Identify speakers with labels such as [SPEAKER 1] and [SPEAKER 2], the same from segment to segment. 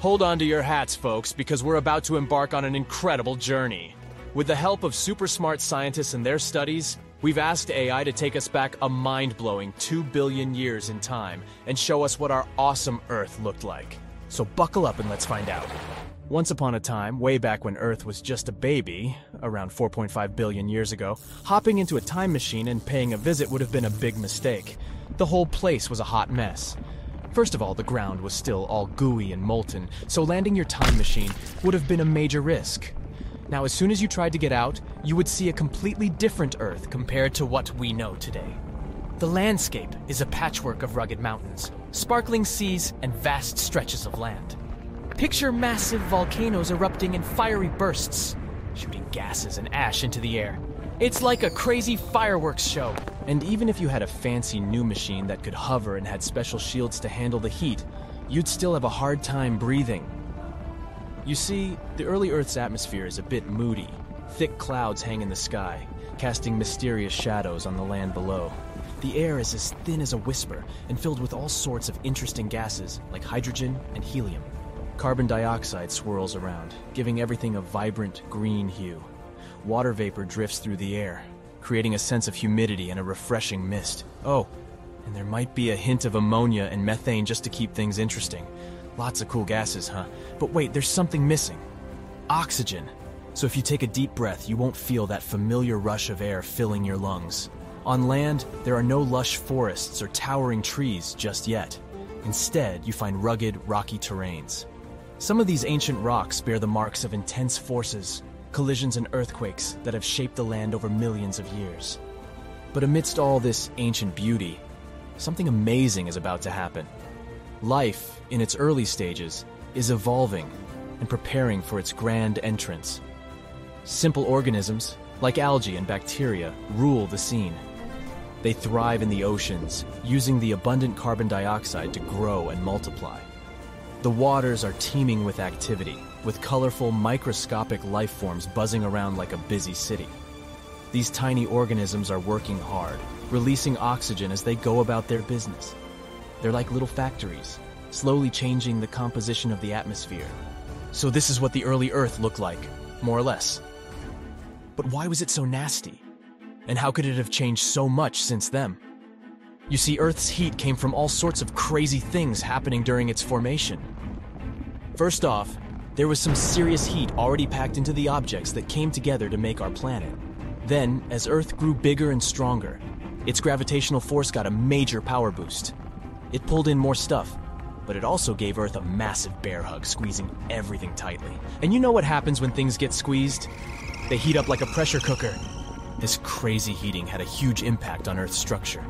[SPEAKER 1] Hold on to your hats, folks, because we're about to embark on an incredible journey. With the help of super smart scientists and their studies, we've asked AI to take us back a mind blowing 2 billion years in time and show us what our awesome Earth looked like. So buckle up and let's find out. Once upon a time, way back when Earth was just a baby, around 4.5 billion years ago, hopping into a time machine and paying a visit would have been a big mistake. The whole place was a hot mess. First of all, the ground was still all gooey and molten, so landing your time machine would have been a major risk. Now, as soon as you tried to get out, you would see a completely different Earth compared to what we know today. The landscape is a patchwork of rugged mountains, sparkling seas, and vast stretches of land. Picture massive volcanoes erupting in fiery bursts, shooting gases and ash into the air. It's like a crazy fireworks show. And even if you had a fancy new machine that could hover and had special shields to handle the heat, you'd still have a hard time breathing. You see, the early Earth's atmosphere is a bit moody. Thick clouds hang in the sky, casting mysterious shadows on the land below. The air is as thin as a whisper and filled with all sorts of interesting gases like hydrogen and helium. Carbon dioxide swirls around, giving everything a vibrant green hue. Water vapor drifts through the air, creating a sense of humidity and a refreshing mist. Oh, and there might be a hint of ammonia and methane just to keep things interesting. Lots of cool gases, huh? But wait, there's something missing oxygen. So if you take a deep breath, you won't feel that familiar rush of air filling your lungs. On land, there are no lush forests or towering trees just yet. Instead, you find rugged, rocky terrains. Some of these ancient rocks bear the marks of intense forces, collisions, and earthquakes that have shaped the land over millions of years. But amidst all this ancient beauty, something amazing is about to happen. Life, in its early stages, is evolving and preparing for its grand entrance. Simple organisms, like algae and bacteria, rule the scene. They thrive in the oceans, using the abundant carbon dioxide to grow and multiply. The waters are teeming with activity, with colorful microscopic life forms buzzing around like a busy city. These tiny organisms are working hard, releasing oxygen as they go about their business. They're like little factories, slowly changing the composition of the atmosphere. So, this is what the early Earth looked like, more or less. But why was it so nasty? And how could it have changed so much since then? You see, Earth's heat came from all sorts of crazy things happening during its formation. First off, there was some serious heat already packed into the objects that came together to make our planet. Then, as Earth grew bigger and stronger, its gravitational force got a major power boost. It pulled in more stuff, but it also gave Earth a massive bear hug, squeezing everything tightly. And you know what happens when things get squeezed? They heat up like a pressure cooker. This crazy heating had a huge impact on Earth's structure.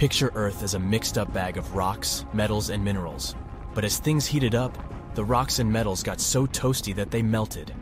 [SPEAKER 1] Picture Earth as a mixed up bag of rocks, metals, and minerals. But as things heated up, the rocks and metals got so toasty that they melted.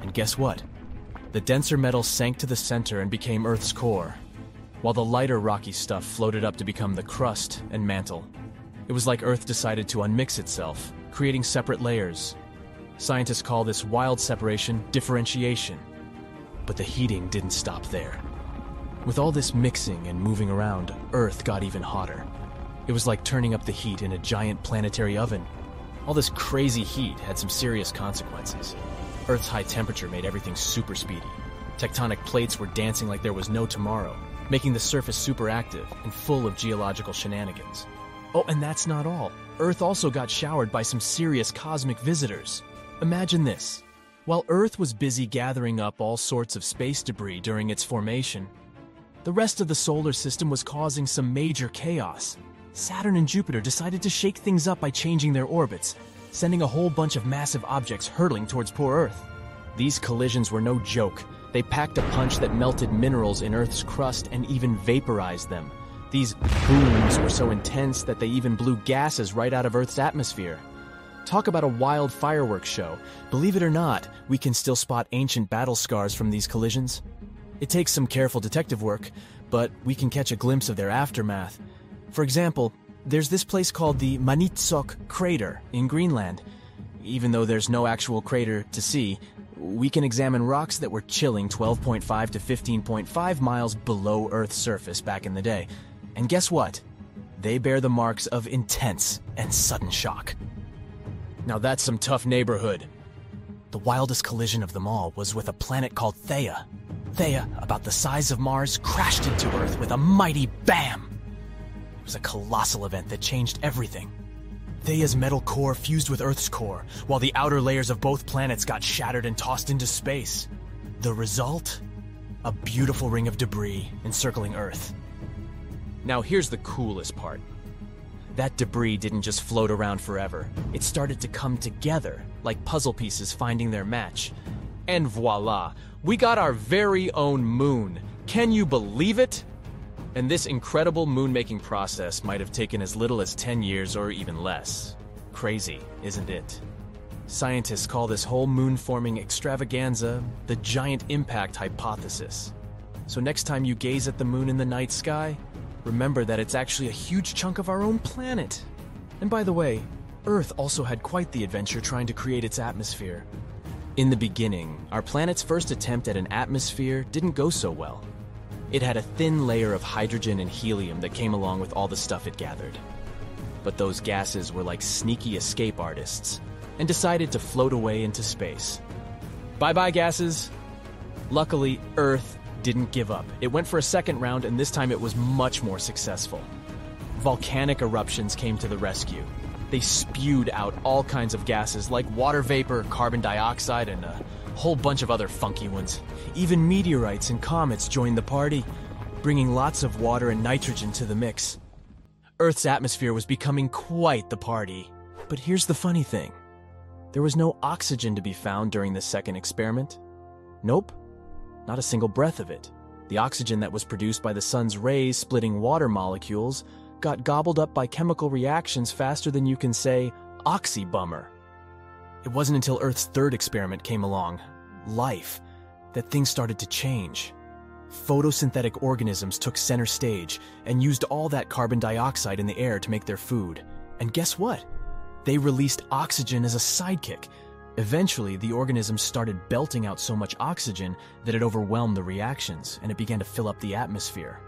[SPEAKER 1] And guess what? The denser metals sank to the center and became Earth's core, while the lighter rocky stuff floated up to become the crust and mantle. It was like Earth decided to unmix itself, creating separate layers. Scientists call this wild separation differentiation. But the heating didn't stop there. With all this mixing and moving around, Earth got even hotter. It was like turning up the heat in a giant planetary oven. All this crazy heat had some serious consequences. Earth's high temperature made everything super speedy. Tectonic plates were dancing like there was no tomorrow, making the surface super active and full of geological shenanigans. Oh, and that's not all. Earth also got showered by some serious cosmic visitors. Imagine this. While Earth was busy gathering up all sorts of space debris during its formation, the rest of the solar system was causing some major chaos. Saturn and Jupiter decided to shake things up by changing their orbits, sending a whole bunch of massive objects hurtling towards poor Earth. These collisions were no joke. They packed a punch that melted minerals in Earth's crust and even vaporized them. These booms were so intense that they even blew gases right out of Earth's atmosphere. Talk about a wild fireworks show. Believe it or not, we can still spot ancient battle scars from these collisions. It takes some careful detective work, but we can catch a glimpse of their aftermath. For example, there's this place called the Maniitsoq Crater in Greenland. Even though there's no actual crater to see, we can examine rocks that were chilling 12.5 to 15.5 miles below Earth's surface back in the day. And guess what? They bear the marks of intense and sudden shock. Now that's some tough neighborhood. The wildest collision of them all was with a planet called Theia. Theia, about the size of Mars, crashed into Earth with a mighty BAM! It was a colossal event that changed everything. Theia's metal core fused with Earth's core, while the outer layers of both planets got shattered and tossed into space. The result? A beautiful ring of debris encircling Earth. Now, here's the coolest part that debris didn't just float around forever, it started to come together, like puzzle pieces finding their match. And voila, we got our very own moon. Can you believe it? And this incredible moon making process might have taken as little as 10 years or even less. Crazy, isn't it? Scientists call this whole moon forming extravaganza the giant impact hypothesis. So, next time you gaze at the moon in the night sky, remember that it's actually a huge chunk of our own planet. And by the way, Earth also had quite the adventure trying to create its atmosphere. In the beginning, our planet's first attempt at an atmosphere didn't go so well. It had a thin layer of hydrogen and helium that came along with all the stuff it gathered. But those gases were like sneaky escape artists and decided to float away into space. Bye bye, gases! Luckily, Earth didn't give up. It went for a second round, and this time it was much more successful. Volcanic eruptions came to the rescue. They spewed out all kinds of gases like water vapor, carbon dioxide, and a whole bunch of other funky ones. Even meteorites and comets joined the party, bringing lots of water and nitrogen to the mix. Earth's atmosphere was becoming quite the party. But here's the funny thing there was no oxygen to be found during the second experiment. Nope, not a single breath of it. The oxygen that was produced by the sun's rays splitting water molecules got gobbled up by chemical reactions faster than you can say, oxy bummer. It wasn't until Earth's third experiment came along, life, that things started to change. Photosynthetic organisms took center stage and used all that carbon dioxide in the air to make their food. And guess what? They released oxygen as a sidekick. Eventually, the organisms started belting out so much oxygen that it overwhelmed the reactions and it began to fill up the atmosphere.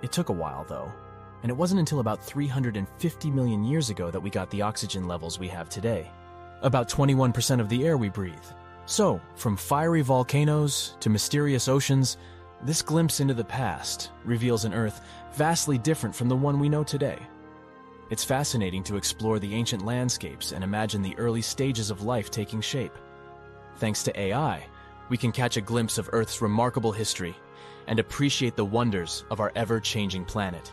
[SPEAKER 1] It took a while, though, and it wasn't until about 350 million years ago that we got the oxygen levels we have today. About 21% of the air we breathe. So, from fiery volcanoes to mysterious oceans, this glimpse into the past reveals an Earth vastly different from the one we know today. It's fascinating to explore the ancient landscapes and imagine the early stages of life taking shape. Thanks to AI, we can catch a glimpse of Earth's remarkable history and appreciate the wonders of our ever changing planet.